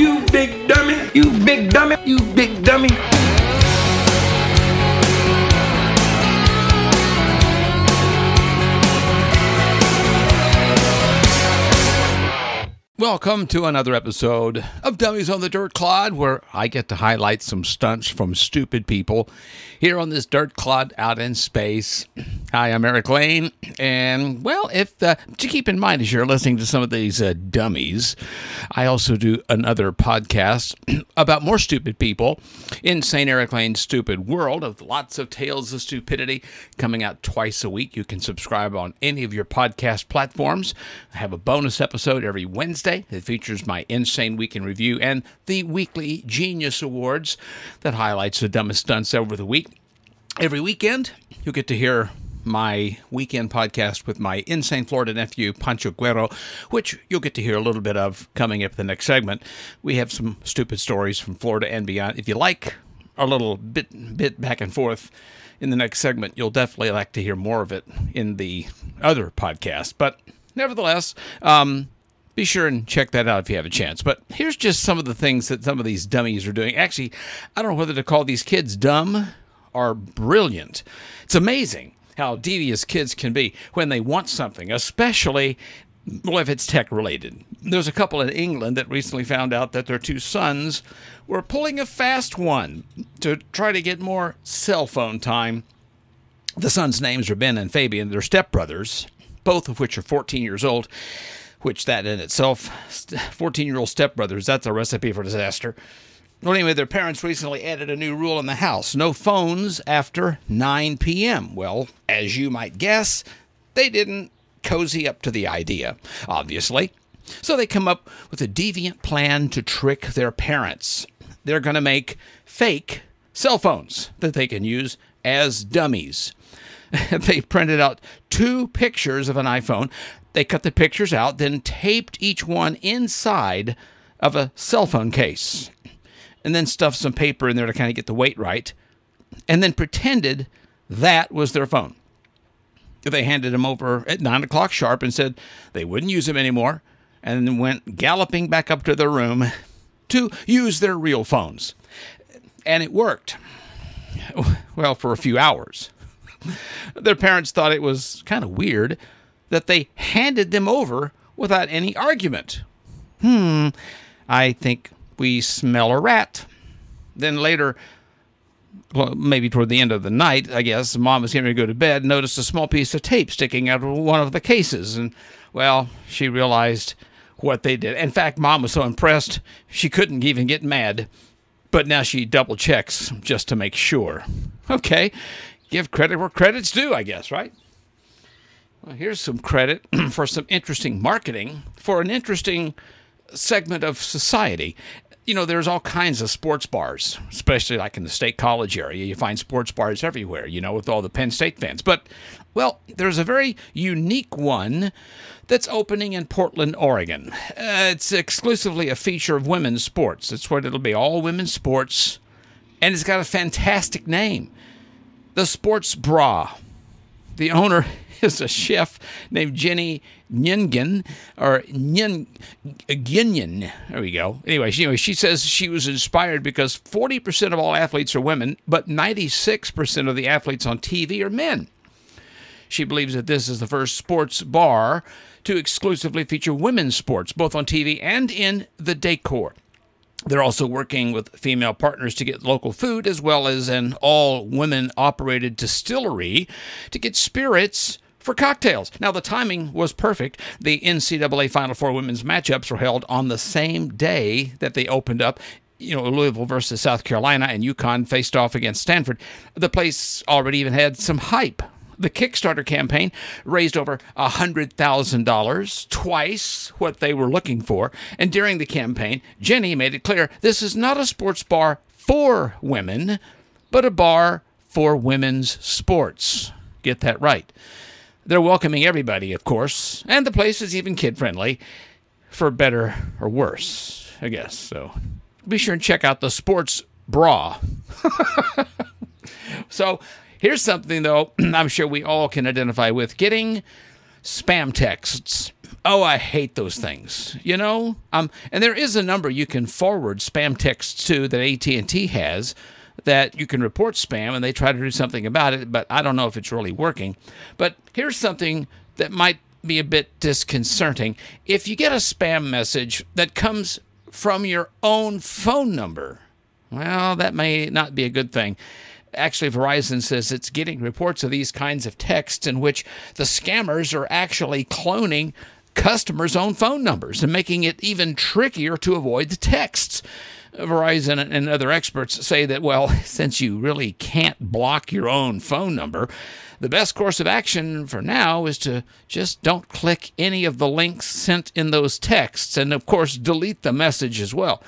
You big dummy. You big dummy. You big dummy. Welcome to another episode of Dummies on the Dirt Clod, where I get to highlight some stunts from stupid people here on this dirt clod out in space. Hi, I'm Eric Lane, and well, if uh, to keep in mind as you're listening to some of these uh, dummies, I also do another podcast about more stupid people Insane Eric Lane's Stupid World of lots of tales of stupidity coming out twice a week. You can subscribe on any of your podcast platforms. I have a bonus episode every Wednesday that features my Insane Week in Review and the weekly Genius Awards that highlights the dumbest stunts over the week. Every weekend, you'll get to hear my weekend podcast with my insane Florida nephew, Pancho Guerrero, which you'll get to hear a little bit of coming up in the next segment. We have some stupid stories from Florida and beyond. If you like a little bit bit back and forth in the next segment, you'll definitely like to hear more of it in the other podcast. But nevertheless, um, be sure and check that out if you have a chance. But here's just some of the things that some of these dummies are doing. Actually, I don't know whether to call these kids dumb or brilliant. It's amazing how devious kids can be when they want something, especially well, if it's tech related. There's a couple in England that recently found out that their two sons were pulling a fast one to try to get more cell phone time. The sons' names are Ben and Fabian. They're stepbrothers, both of which are 14 years old which that in itself, 14 year old stepbrothers, that's a recipe for disaster. Well, anyway, their parents recently added a new rule in the house no phones after 9 p.m. Well, as you might guess, they didn't cozy up to the idea, obviously. So they come up with a deviant plan to trick their parents. They're going to make fake cell phones that they can use as dummies. they printed out two pictures of an iPhone. They cut the pictures out, then taped each one inside of a cell phone case, and then stuffed some paper in there to kind of get the weight right, and then pretended that was their phone. They handed them over at nine o'clock sharp and said they wouldn't use them anymore, and went galloping back up to their room to use their real phones. And it worked. Well, for a few hours. Their parents thought it was kind of weird that they handed them over without any argument. Hmm, I think we smell a rat. Then later, well, maybe toward the end of the night, I guess, mom was getting ready to go to bed, noticed a small piece of tape sticking out of one of the cases. And, well, she realized what they did. In fact, mom was so impressed, she couldn't even get mad. But now she double checks just to make sure. Okay, give credit where credit's due, I guess, right? Well, here's some credit for some interesting marketing for an interesting segment of society. You know, there's all kinds of sports bars, especially like in the state college area. You find sports bars everywhere, you know, with all the Penn State fans. But, well, there's a very unique one that's opening in Portland, Oregon. Uh, it's exclusively a feature of women's sports. That's what it'll be all women's sports. And it's got a fantastic name the Sports Bra. The owner is a chef named Jenny Nyingen or Nyen Ginyan. There we go. Anyway, anyway, she says she was inspired because 40% of all athletes are women, but 96% of the athletes on TV are men. She believes that this is the first sports bar to exclusively feature women's sports, both on TV and in the decor. They're also working with female partners to get local food as well as an all women operated distillery to get spirits for cocktails. Now, the timing was perfect. The NCAA Final Four women's matchups were held on the same day that they opened up. You know, Louisville versus South Carolina and UConn faced off against Stanford. The place already even had some hype. The Kickstarter campaign raised over $100,000, twice what they were looking for. And during the campaign, Jenny made it clear this is not a sports bar for women, but a bar for women's sports. Get that right. They're welcoming everybody, of course, and the place is even kid friendly, for better or worse, I guess. So be sure and check out the sports bra. so here's something, though, I'm sure we all can identify with getting spam texts Oh, I hate those things. You know, um, and there is a number you can forward spam texts to that AT and T has that you can report spam, and they try to do something about it. But I don't know if it's really working. But here's something that might be a bit disconcerting. If you get a spam message that comes from your own phone number, well, that may not be a good thing. Actually, Verizon says it's getting reports of these kinds of texts in which the scammers are actually cloning customers' own phone numbers and making it even trickier to avoid the texts. Verizon and other experts say that, well, since you really can't block your own phone number, the best course of action for now is to just don't click any of the links sent in those texts, and of course, delete the message as well.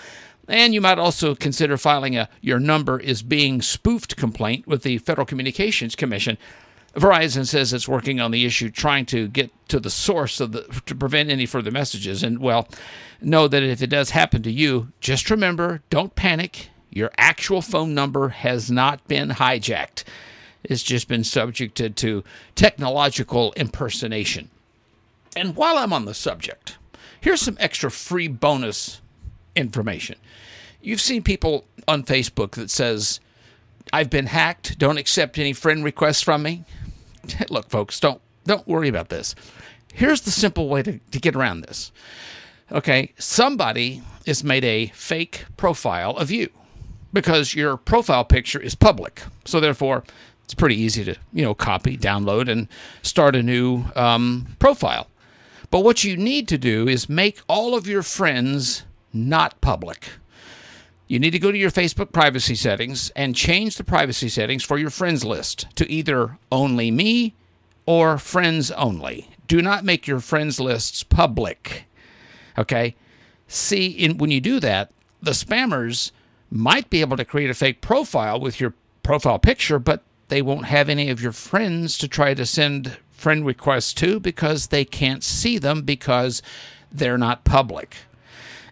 And you might also consider filing a Your Number is Being Spoofed complaint with the Federal Communications Commission. Verizon says it's working on the issue, trying to get to the source of the to prevent any further messages. And well, know that if it does happen to you, just remember, don't panic. Your actual phone number has not been hijacked. It's just been subjected to technological impersonation. And while I'm on the subject, here's some extra free bonus information. You've seen people on Facebook that says, I've been hacked, don't accept any friend requests from me. Look, folks, don't don't worry about this. Here's the simple way to, to get around this. Okay, somebody has made a fake profile of you because your profile picture is public. So therefore, it's pretty easy to you know copy, download, and start a new um, profile. But what you need to do is make all of your friends not public. You need to go to your Facebook privacy settings and change the privacy settings for your friends list to either only me or friends only. Do not make your friends lists public. Okay? See, in, when you do that, the spammers might be able to create a fake profile with your profile picture, but they won't have any of your friends to try to send friend requests to because they can't see them because they're not public.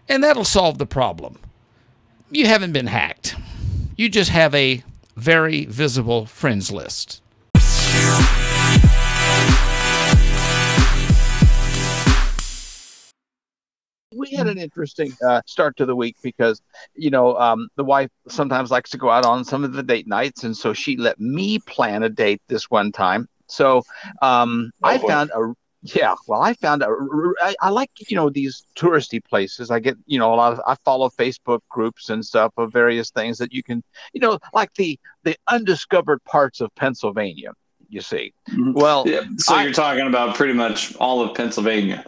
And that'll solve the problem. You haven't been hacked. You just have a very visible friends list. we had an interesting uh, start to the week because you know um, the wife sometimes likes to go out on some of the date nights and so she let me plan a date this one time so um, oh, i boy. found a yeah, well, I found out. I, I, like you know these touristy places. I get you know a lot of. I follow Facebook groups and stuff of various things that you can you know like the the undiscovered parts of Pennsylvania. You see, mm-hmm. well, yeah, so I, you're talking about pretty much all of Pennsylvania.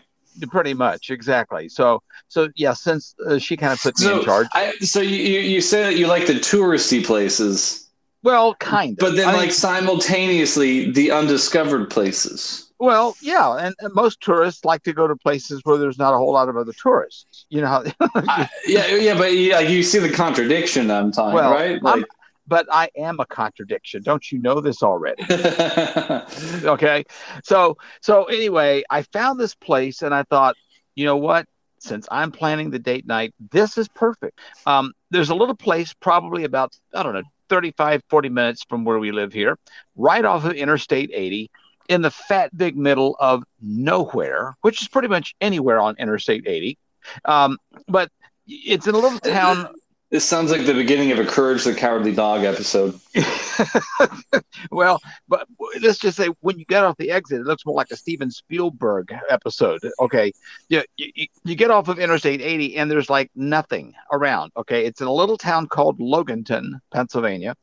Pretty much, exactly. So, so yeah, since uh, she kind of put so me in charge. I, so you you say that you like the touristy places. Well, kind of. But then, like simultaneously, the undiscovered places. Well, yeah, and, and, most tourists like to go to places where there's not a whole lot of other tourists. You know, I, yeah, yeah, but yeah, you see the contradiction I'm talking, well, right? Like, but I am a contradiction. Don't you know this already? okay, so so anyway, I found this place and I thought, you know what? Since I'm planning the date night, this is perfect. Um, there's a little place, probably about I don't know, 35, 40 minutes from where we live here, right off of Interstate 80 in the fat big middle of nowhere, which is pretty much anywhere on Interstate 80. Um, but it's in a little town. This sounds like the beginning of a Courage the Cowardly Dog episode. well, but let's just say when you get off the exit, it looks more like a Steven Spielberg episode. Okay, you, you, you get off of Interstate 80 and there's like nothing around. Okay, it's in a little town called Loganton, Pennsylvania,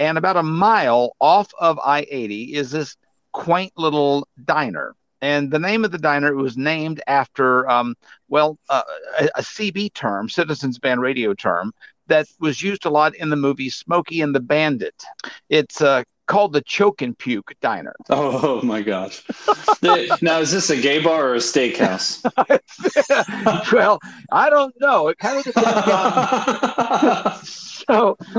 and about a mile off of I 80 is this quaint little diner. And the name of the diner was named after, um, well, uh, a, a, CB term, Citizens Band Radio term, that was used a lot in the movie Smokey and the Bandit. It's uh, called the Choke and Puke Diner. Oh, my gosh! now, is this a gay bar or a steakhouse? well, I don't know. It kind of depends. So,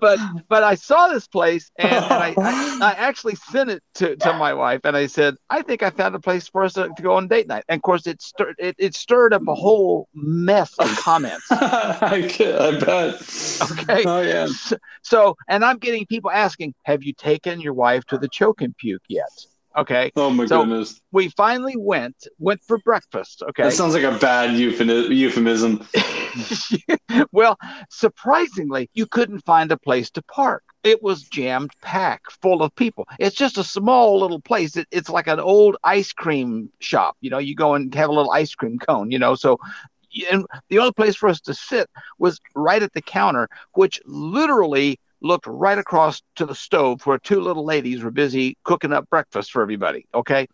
but but I saw this place and, and I, I, I actually sent it to, to my wife and I said I think I found a place for us to, to go on date night. And of course, it stirred it, it stirred up a whole mess of comments. I, I bet. Okay. Oh yeah. So, so and I'm getting people asking, have you taken your wife to the choke and puke yet? Okay, Oh my So- goodness. we finally went went for breakfast. Okay, That sounds like a bad euphemism. well, surprisingly, you couldn't find a place to park. It was jammed packed, full of people. It's just a small little place. It, it's like an old ice cream shop. You know, you go and have a little ice cream cone. You know, so and the only place for us to sit was right at the counter, which literally looked right across to the stove where two little ladies were busy cooking up breakfast for everybody. Okay.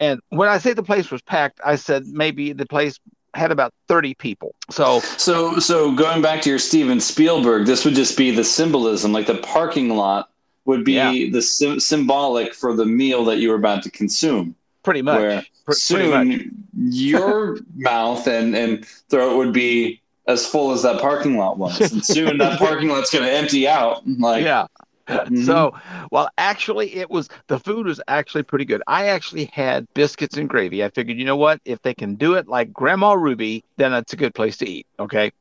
And when I say the place was packed, I said maybe the place had about 30 people. So So, so going back to your Steven Spielberg, this would just be the symbolism. Like the parking lot would be Yeah. the sy- symbolic for the meal that you were about to consume. pretty much. Where Pr- pretty much. soon your mouth and and throat would be as full as that parking lot was, and soon that parking lot's going to empty out. Like, yeah. Mhm. So, well, actually, it was the food was actually pretty good. I actually had biscuits and gravy. I figured, you know what? If they can do it like Grandma Ruby, then it's a good place to eat. Okay.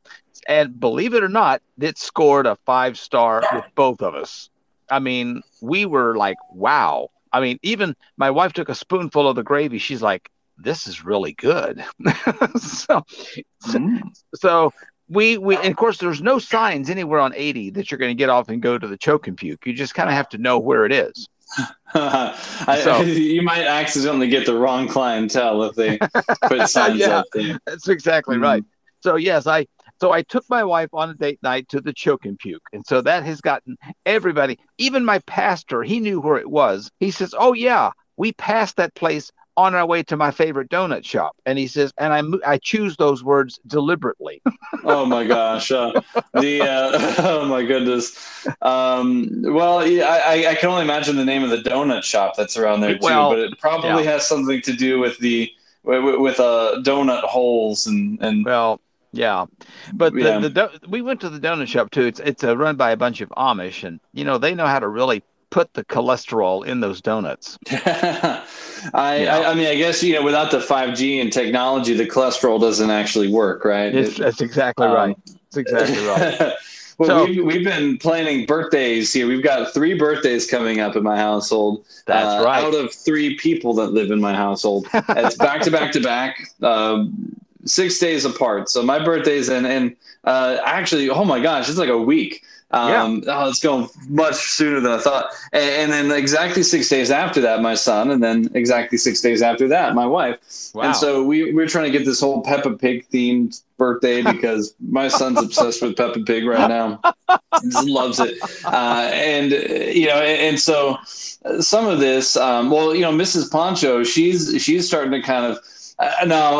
And believe it or not, it scored a five star with both of us. I mean, we were like, wow. I mean, even my wife took a spoonful of the gravy. She's like, this is really good. so, Mm. so we we and of course there's no signs anywhere on 80 that you're going to get off and go to the choke and puke. You just kind of have to know where it is. I, So- you might accidentally get the wrong clientele if they put signs Yeah. up there. That's exactly Mhm. right. So yes, I so I took my wife on a date night to the choke and puke, and so that has gotten everybody, even my pastor, he knew where it was. He says, "Oh yeah, we passed that place." On our way to my favorite donut shop, and he says, and I I choose those words deliberately. Oh my gosh. Uh, the uh, oh my goodness. Um, well, I, I can only imagine the name of the donut shop that's around there too, Well, but it probably yeah. has something to do with the with, with uh, donut holes and and Well, yeah, but the, Yeah. the do- we went to the donut shop too. It's it's uh, run by a bunch of Amish, and you know they know how to really put the cholesterol in those donuts. I, Yeah. I I mean I guess you know without the 5G and technology the cholesterol doesn't actually work right It- that's exactly um, right. That's exactly right. well, So- we've, we've been planning birthdays here. We've got three birthdays coming up in my household. That's uh, right. Out of three people that live in my household, it's back to back to back, um, six days apart. So my birthday's in, and uh, actually, oh my gosh, it's like a week. Um, oh, it's going much sooner than I thought. And, and then exactly six days after that, my son, and then exactly six days after that, my wife. Wow. And so we we're trying to get this whole Peppa Pig themed birthday because my son's obsessed with Peppa Pig right now. He just loves it. Uh, and you know, and, and so some of this, um, well, you know, Mrs. Pancho, she's she's starting to kind of. Uh, now,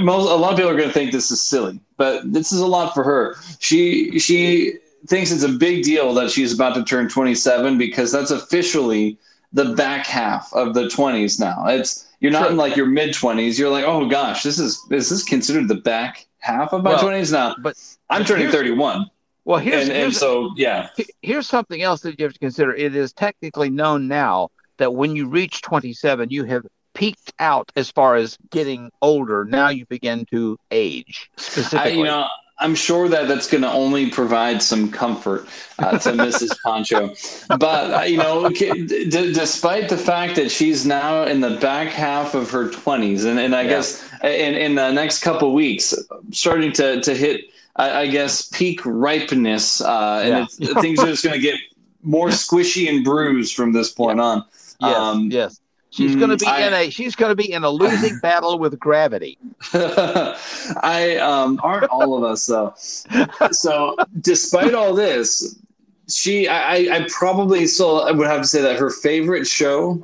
most, a lot of people are going to think this is silly, but this is a lot for her. She she thinks it's a big deal that she's about to turn 27 because that's officially the back half of the 20s now. It's you're not in like your mid 20s. You're like, oh gosh, this is is this considered the back half of my Well, 20s now? but- I'm but turning 31, well, here's and and so yeah, here's something else that you have to consider. It is technically known now that when you reach 27, you have peaked out as far as getting older. Now you begin to age I, specifically. you know. I'm sure that that's going to only provide some comfort uh, to Mrs. Pancho, but uh, you know, d- despite the fact that she's now in the back half of her 20s, and, and I Yeah. guess in, in the next couple weeks, starting to to hit, I, I guess, peak ripeness, uh, and Yeah. it's, things are just going to get more squishy and bruised from this point on. yes, um, yes. She's mm, going to be I- in a she's going to be in a losing battle with gravity. I um aren't all of us though. So despite all this, she I, I- probably still would have to say that her favorite show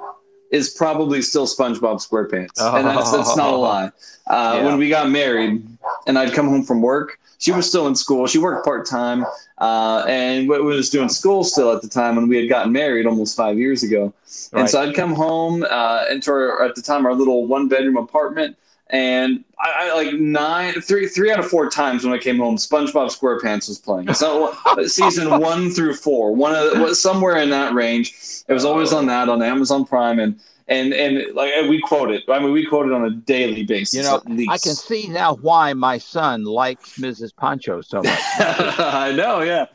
is probably still SpongeBob SquarePants, and that's, that's not a lie. Uh, Yeah. When we got married, and I'd come home from work, she was still in school. She worked part time, uh, and we was doing school still at the time when we had gotten married almost five years ago. And so I'd come home uh, into our, at the time our little one bedroom apartment, and I, I like nine, three, three out of four times when I came home, SpongeBob SquarePants was playing. So season one through four, one of the, somewhere in that range. It was always on that on Amazon Prime, and and and like we quote it. I mean, we quote it on a daily basis. You know. I can see now why my son likes Mrs. Pancho so much. I know, yeah.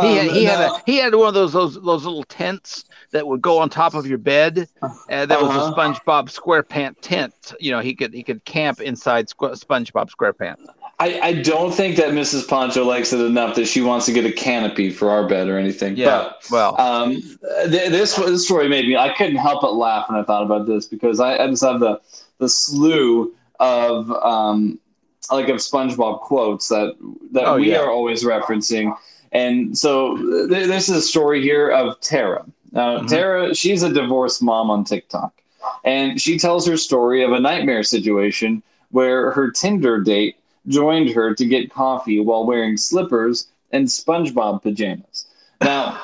he had, Um, he had a he had one of those those those little tents that would go on top of your bed. Uh, that was a Uh-huh. SpongeBob SquarePants tent. You know, he could he could camp inside Squ- SpongeBob SquarePants. I, I don't think that Mrs. Pancho likes it enough that she wants to get a canopy for our bed or anything. Yeah, well, um, th- this this story made me. I couldn't help but laugh when I thought about this because I, I just have the the slew of um, like of SpongeBob quotes that that Oh, we yeah. are always referencing. And so th- this is a story here of Tara. Now, Mhm. Tara, she's a divorced mom on TikTok, and she tells her story of a nightmare situation where her Tinder date joined her to get coffee while wearing slippers and SpongeBob pajamas. Now,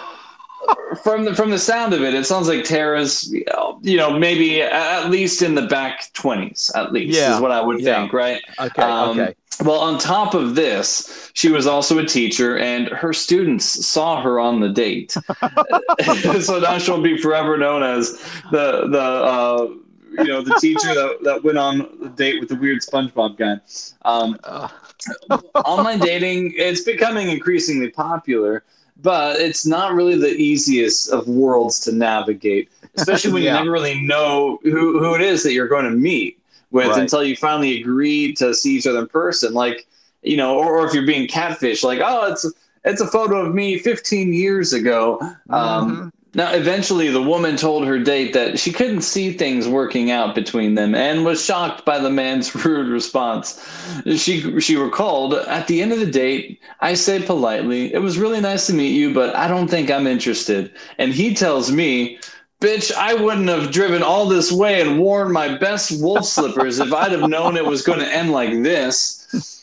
from the from the sound of it, it sounds like Tara's, you know, maybe at least in the back twenties, at least Yeah. is what I would Yeah. think, right? okay, um, okay. Well, on top of this, she was also a teacher, and her students saw her on the date. so now she'll be forever known as the the uh, you know the teacher that, that went on the date with the weird SpongeBob guy. Um, online dating it's becoming increasingly popular, but it's not really the easiest of worlds to navigate, especially when Yeah. you never really know who, who it is that you're going to meet with Right. until you finally agree to see each other in person. Like, you know, or, or if you're being catfish, like, oh, it's it's a photo of me 15 years ago. Um, mhm. Now, eventually, the woman told her date that she couldn't see things working out between them, and was shocked by the man's rude response. She she recalled, "At the end of the date, I say politely, it was really nice to meet you, but I don't think I'm interested." And he tells me. Bitch, I wouldn't have driven all this way and worn my best wolf slippers if I'd have known it was going to end like this.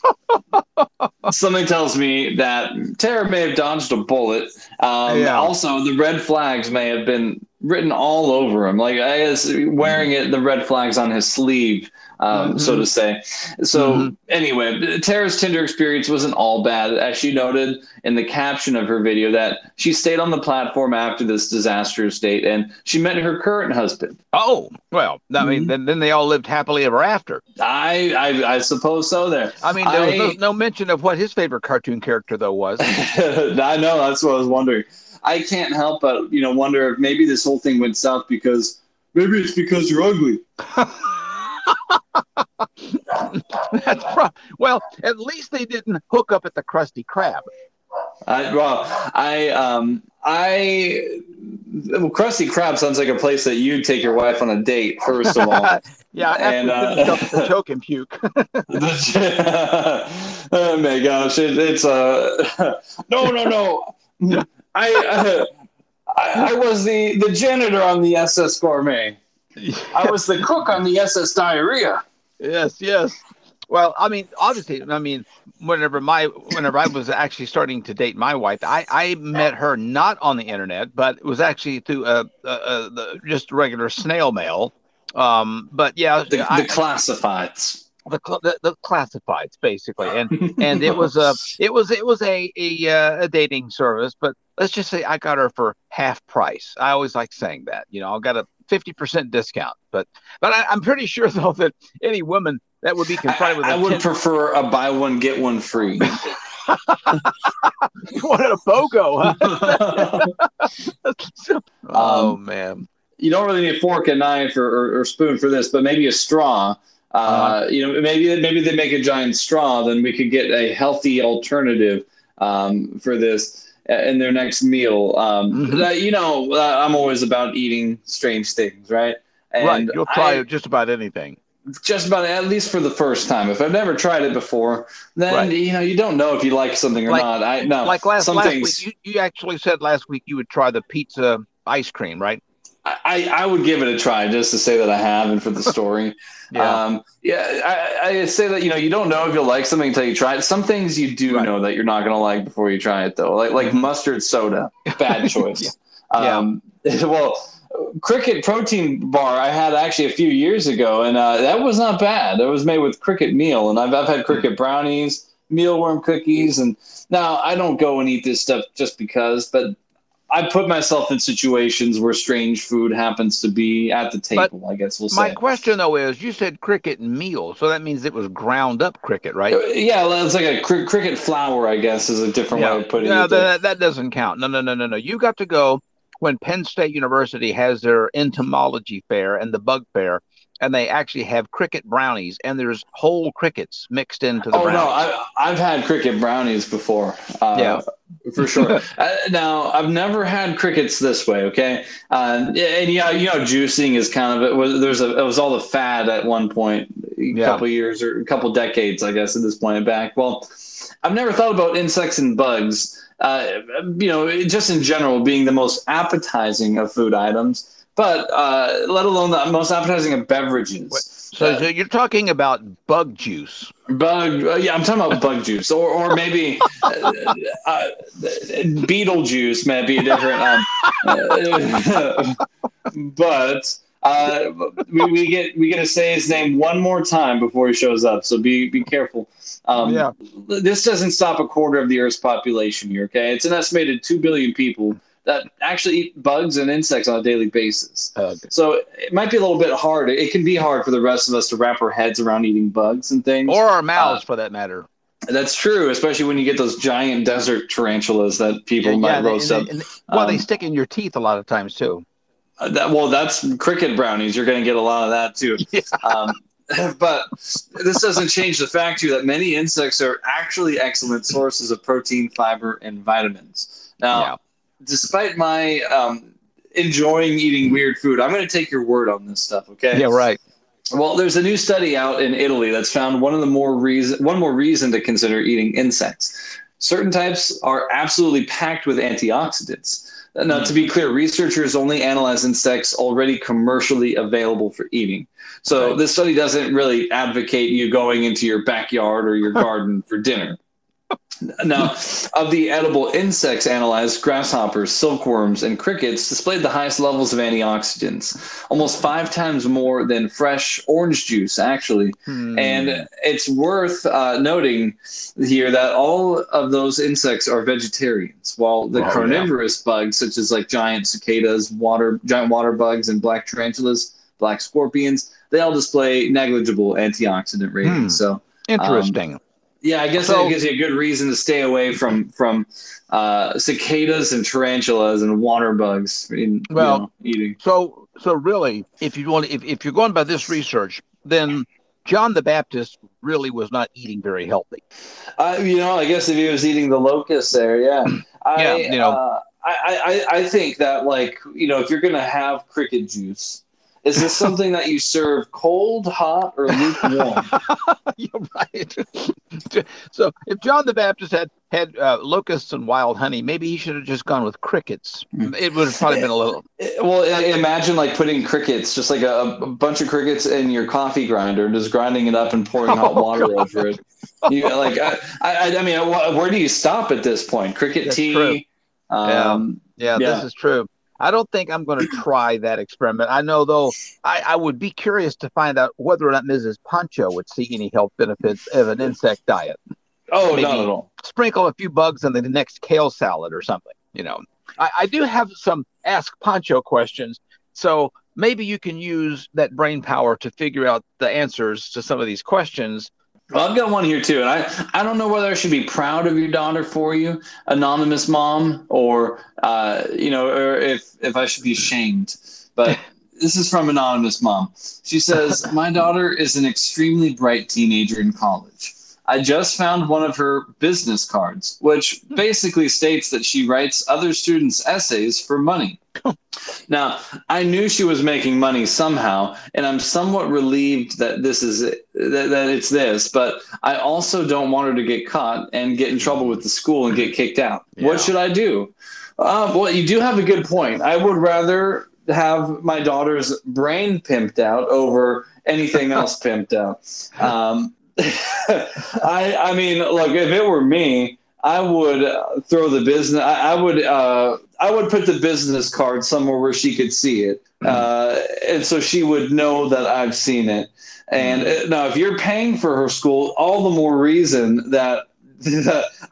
Something tells me that Tara may have dodged a bullet. Um, Yeah. Also, the red flags may have been written all over him. Like I guess wearing it, the red flags on his sleeve, um, so to say. So Mhm. anyway, Tara's Tinder experience wasn't all bad, as she noted in the caption of her video that she stayed on the platform after this disastrous date and she met her current husband. Oh well, I mean, Mhm. then, then they all lived happily ever after. I I, I suppose so. There, I mean, there was no, no mention of what his favorite cartoon character though was. I know that's what I was wondering. I can't help but you know wonder if maybe this whole thing went south because maybe it's because you're ugly. That's pro- well, at least they didn't hook up at the Krusty Krab. I, well, I um I well, Krusty Krab sounds like a place that you'd take your wife on a date. First of all, yeah, And, uh, choke, the choke and puke. oh my gosh, it, it's uh no no no. I, uh, I I was the the janitor on the SS Gourmet. I was the cook on the SS Diarrhea. yes, yes. Well, I mean, obviously, I mean, whenever my whenever I was actually starting to date my wife, I I met her not on the internet, but it was actually through a, uh the just regular snail mail. Um, but yeah, The, I, the classifieds. The, the the classifieds basically, and and it was a it was it was a a, uh, a dating service, but let's just say I got her for half price. I always like saying that, you know, I got a fifty percent discount, but but I, I'm pretty sure though that any woman that would be confronted with I, I a would 10 prefer a buy one get one free. you wanted a BOGO, huh? oh Um, man, you don't really need a fork and knife or, or, or spoon for this, but maybe a straw. Uh, Uh-huh. You know, maybe maybe they make a giant straw, then we could get a healthy alternative um, for this uh, in their next meal. Um, Mhm. that- you know, uh, I'm always about eating strange things, right? And right? You'll try I- just about anything. just about at least for the first time. If I've never tried it before, then Right. you know you don't know if you like something or Like- not. I no, like last last things week, you, you actually said last week you would try the pizza ice cream, right? I, I would give it a try just to say that I have and for the story. Yeah. Um, yeah, I, I say that you know you don't know if you'll like something until you try it. Some things you do Right. know that you're not going to like before you try it, though. Like like Mhm. mustard soda, bad choice. Yeah. Um, well, cricket protein bar I had actually a few years ago, and uh, that was not bad. It was made with cricket meal, and I've I've had cricket brownies, mealworm cookies, and now I don't go and eat this stuff just because, but I put myself in situations where strange food happens to be at the table. I guess we'll say. My question though is, you said cricket meal, so that means it was ground up cricket, right? Uh, yeah, well, it's like a cr- cricket flour. I guess is a different way of putting yeah, it. there. that, that doesn't count. No, no, no, no, no. You got to go when Penn State University has their entomology fair and the bug fair, and they actually have cricket brownies, and there's whole crickets mixed into the Oh no, brownies. I, I've had cricket brownies before. Uh, Yeah. for sure. uh, now I've never had crickets this way. Okay, uh, and yeah, you know, juicing is kind of it was there's a it was all the fad at one point, a Yeah. couple years or a couple decades, I guess, at this point back. Well, I've never thought about insects and bugs. Uh, you know, just in general, being the most appetizing of food items, but uh, let alone the most appetizing of beverages. So, Uh, so you're talking about bug juice. Bug, uh, yeah, I'm talking about bug juice, or or maybe uh, uh, beetle juice might be a different. Um, uh, but uh, we, we get we get to say his name one more time before he shows up, so be be careful. Um, Yeah. this doesn't stop a quarter of the Earth's population here. Okay, it's an estimated two billion people that actually eat bugs and insects on a daily basis. Uh, So it might be a little bit hard. It can be hard for the rest of us to wrap our heads around eating bugs and things. or our mouths, for that matter. That's true, especially when you get those giant desert tarantulas that people might they- roast and up. they- and they- well, they Um, stick in your teeth a lot of times too. Uh, that, well, that's cricket brownies. You're going to get a lot of that too. Yeah. Um, but this doesn't change the fact too that many insects are actually excellent sources of protein, fiber, and vitamins. Now, Yeah. Despite my um, enjoying eating weird food, I'm going to take your word on this stuff. Okay. Yeah, right. Well, there's a new study out in Italy that's found one of the more reason one more reason to consider eating insects. Certain types are absolutely packed with antioxidants. Now, to be clear, researchers only analyze insects already commercially available for eating. So Right. this study doesn't really advocate you going into your backyard or your garden for dinner. Now, of the edible insects analyzed, grasshoppers, silkworms, and crickets displayed the highest levels of antioxidants, almost five times more than fresh orange juice, actually. Hmm. And it's worth uh, noting here that all of those insects are vegetarians, while the Oh, yeah. carnivorous bugs, such as like giant cicadas, water giant water bugs, and black tarantulas, black scorpions, they all display negligible antioxidant ratings. Hmm. So interesting. Yeah, I guess So- that gives you a good reason to stay away from from uh, cicadas and tarantulas and water bugs in you Well- know, eating. So, so really, if you want, if, if you're going by this research, then John the Baptist really was not eating very healthy. Uh, you know, I guess if he was eating the locusts there, yeah. I, Yeah, you know. uh, I, I, I think that like you know, if you're gonna have cricket juice, is this something that you serve cold, hot, or lukewarm? You're right. so, if John the Baptist had had uh, locusts and wild honey, maybe he should have just gone with crickets. It would have probably been a little. well, imagine like putting crickets, just like a, a bunch of crickets in your coffee grinder, and just grinding it up and pouring hot Oh, water God. over it. You like, I, I, I mean, where do you stop at this point? Cricket That's tea. Um, Yeah, Yeah. this is true. I don't think I'm going to try that experiment. I know, though, I, I would be curious to find out whether or not Mrs. Pancho would see any health benefits of an insect diet. oh, Maybe. not at all. Sprinkle a few bugs in the next kale salad or something. You know, I, I do have some ask Pancho questions, so maybe you can use that brain power to figure out the answers to some of these questions. Well, I've got one here too, and I, I don't know whether I should be proud of your daughter for you, anonymous mom, or uh, you know, or if if I should be ashamed. But this is from anonymous mom. She says, "My daughter is an extremely bright teenager in college. I just found one of her business cards, which basically states that she writes other students' essays for money." Now, I knew she was making money somehow, and I'm somewhat relieved that this is it, that, that it's this. But I also don't want her to get caught and get in trouble with the school and get kicked out. Yeah. What should I do? Uh, well, you do have a good point. I would rather have my daughter's brain pimped out over anything else pimped out. Um, I, I mean, look, if it were me, I would uh, throw the business. I, I would. Uh, I would put the business card somewhere where she could see it, uh, and so she would know that I've seen it. And uh, now, if you're paying for her school, all the more reason that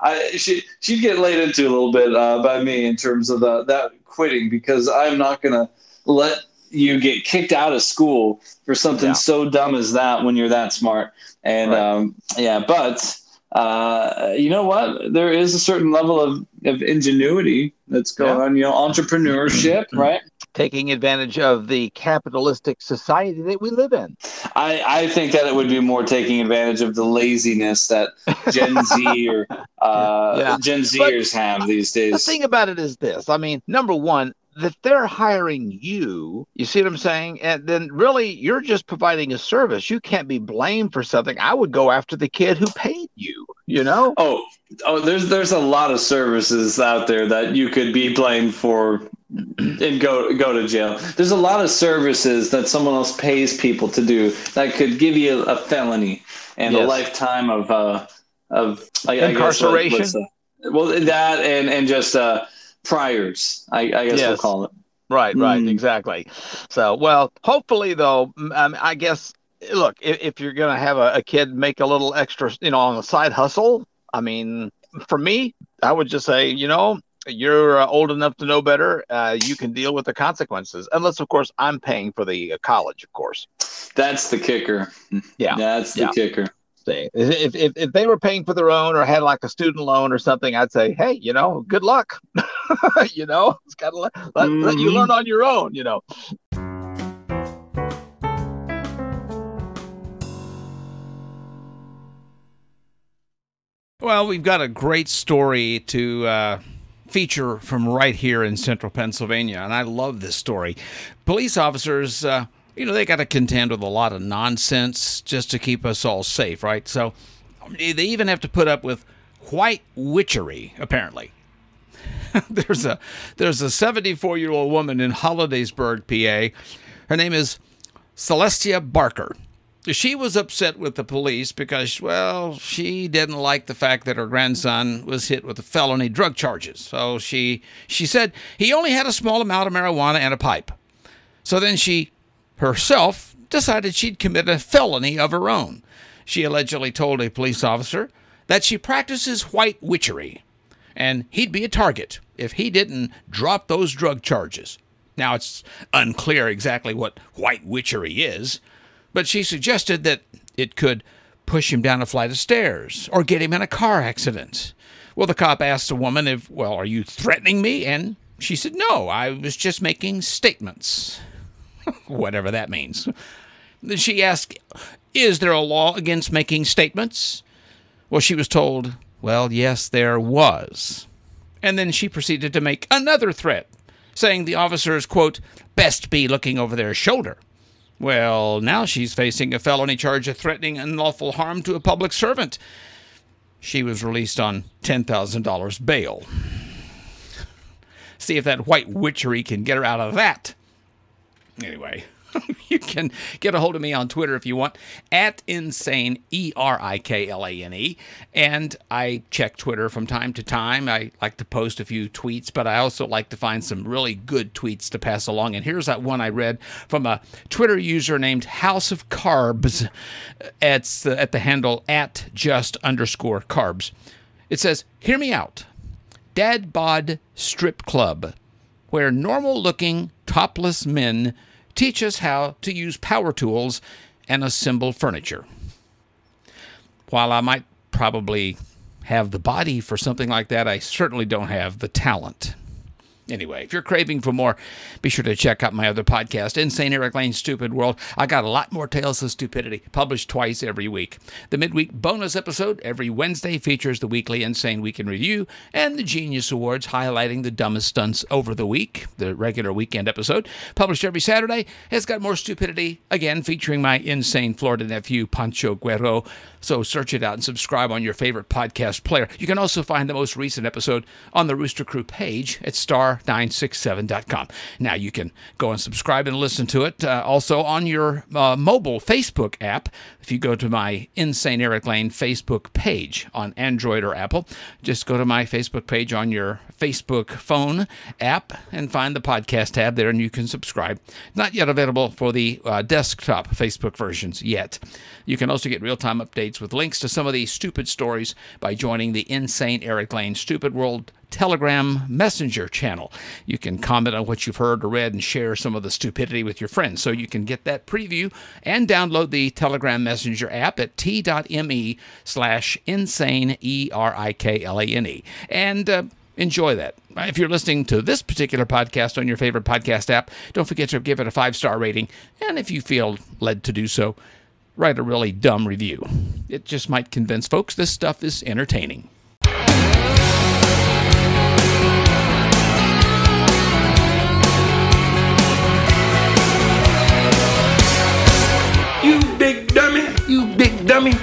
I, she she'd get laid into a little bit uh, by me in terms of the, that quitting because I'm not gonna let you get kicked out of school for something Yeah. so dumb as that when you're that smart. And Right. um, yeah, but uh, you know what? There is a certain level of, of ingenuity that's going Yeah. on. You know, entrepreneurship, right? Taking advantage of the capitalistic society that we live in. I, I think that it would be more taking advantage of the laziness that Gen Z or uh, Yeah. Gen Zers have these days. The thing about it is this. I mean, number one, that they're hiring you, you see what I'm saying? And then really you're just providing a service. You can't be blamed for something. I would go after the kid who paid you, you know? Oh, oh, there's there's a lot of services out there that you could be blamed for and go go to jail. There's a lot of services that someone else pays people to do that could give you a felony and a lifetime of uh of I, I guess Incarceration? well, that and and just uh priors. I, I guess we'll call it. Right, right, Mm. exactly. So, well, hopefully, though, um, I guess, look, if, if you're going to have a, a kid make a little extra, you know, on the side hustle, I mean, for me, I would just say, you know, you're uh, old enough to know better. Uh, you can deal with the consequences, unless, of course, I'm paying for the uh, college, of course. That's the kicker. Yeah. That's the Yeah. kicker. Say, if, if if they were paying for their own or had like a student loan or something, I'd say, hey, you know, good luck. you know, it's got to let, let, let you learn on your own. You know. Well, we've got a great story to uh, feature from right here in central Pennsylvania, and I love this story. Police officers, uh, you know, they got to contend with a lot of nonsense just to keep us all safe, right? So they even have to put up with white witchery, apparently. there's a there's a 74 year old woman in Hollidaysburg, PA. Her name is Celestia Barker. She was upset with the police because, well, she didn't like the fact that her grandson was hit with felony drug charges. So she she said he only had a small amount of marijuana and a pipe. So then she herself decided she'd commit a felony of her own. She allegedly told a police officer that she practices white witchery and he'd be a target if he didn't drop those drug charges. Now, it's unclear exactly what white witchery is, but she suggested that it could push him down a flight of stairs or get him in a car accident. Well, the cop asked the woman if, well, are you threatening me? And she said, no, I was just making statements. Whatever that means. She asked, is there a law against making statements? Well, she was told, well, yes, there was. And then she proceeded to make another threat, saying the officers, quote, best be looking over their shoulder. Well, now she's facing a felony charge of threatening unlawful harm to a public servant. She was released on $10,000 bail. See if that white witchery can get her out of that. Anyway, you can get a hold of me on Twitter if you want, at insane, E R I K L A N E. And I check Twitter from time to time. I like to post a few tweets, but I also like to find some really good tweets to pass along. And here's that one I read from a Twitter user named House of Carbs. Uh, at the handle at just underscore carbs. It says, Hear me out. Dad Bod Strip Club, where normal looking, topless men teach us how to use power tools and assemble furniture. While I might probably have the body for something like that, I certainly don't have the talent. Anyway, if you're craving for more, be sure to check out my other podcast, Insane Eric Lane's Stupid World. I got a lot more tales of stupidity, published twice every week. The midweek bonus episode every Wednesday features the weekly Insane Week in Review and the Genius Awards, highlighting the dumbest stunts over the week. The regular weekend episode, published every Saturday, has got more stupidity, again featuring my insane Florida nephew, Pancho Guerrero. So search it out and subscribe on your favorite podcast player. You can also find the most recent episode on the Rooster Crew page at star r967.com. Now you can go and subscribe and listen to it uh, also on your uh, mobile Facebook app. If you go to my Insane Eric Lane Facebook page on Android or Apple, just go to my Facebook page on your Facebook phone app and find the podcast tab there, and you can subscribe. Not yet available for the uh, desktop Facebook versions yet. You can also get real time updates with links to some of these stupid stories by joining the Insane Eric Lane Stupid World Telegram Messenger channel. You can comment on what you've heard or read and share some of the stupidity with your friends. So you can get that preview and download the Telegram Messenger app at t.me slash insane, E R I K L A N E. And uh, enjoy that. If you're listening to this particular podcast on your favorite podcast app, don't forget to give it a five star rating. And if you feel led to do so, write a really dumb review. It just might convince folks this stuff is entertaining. You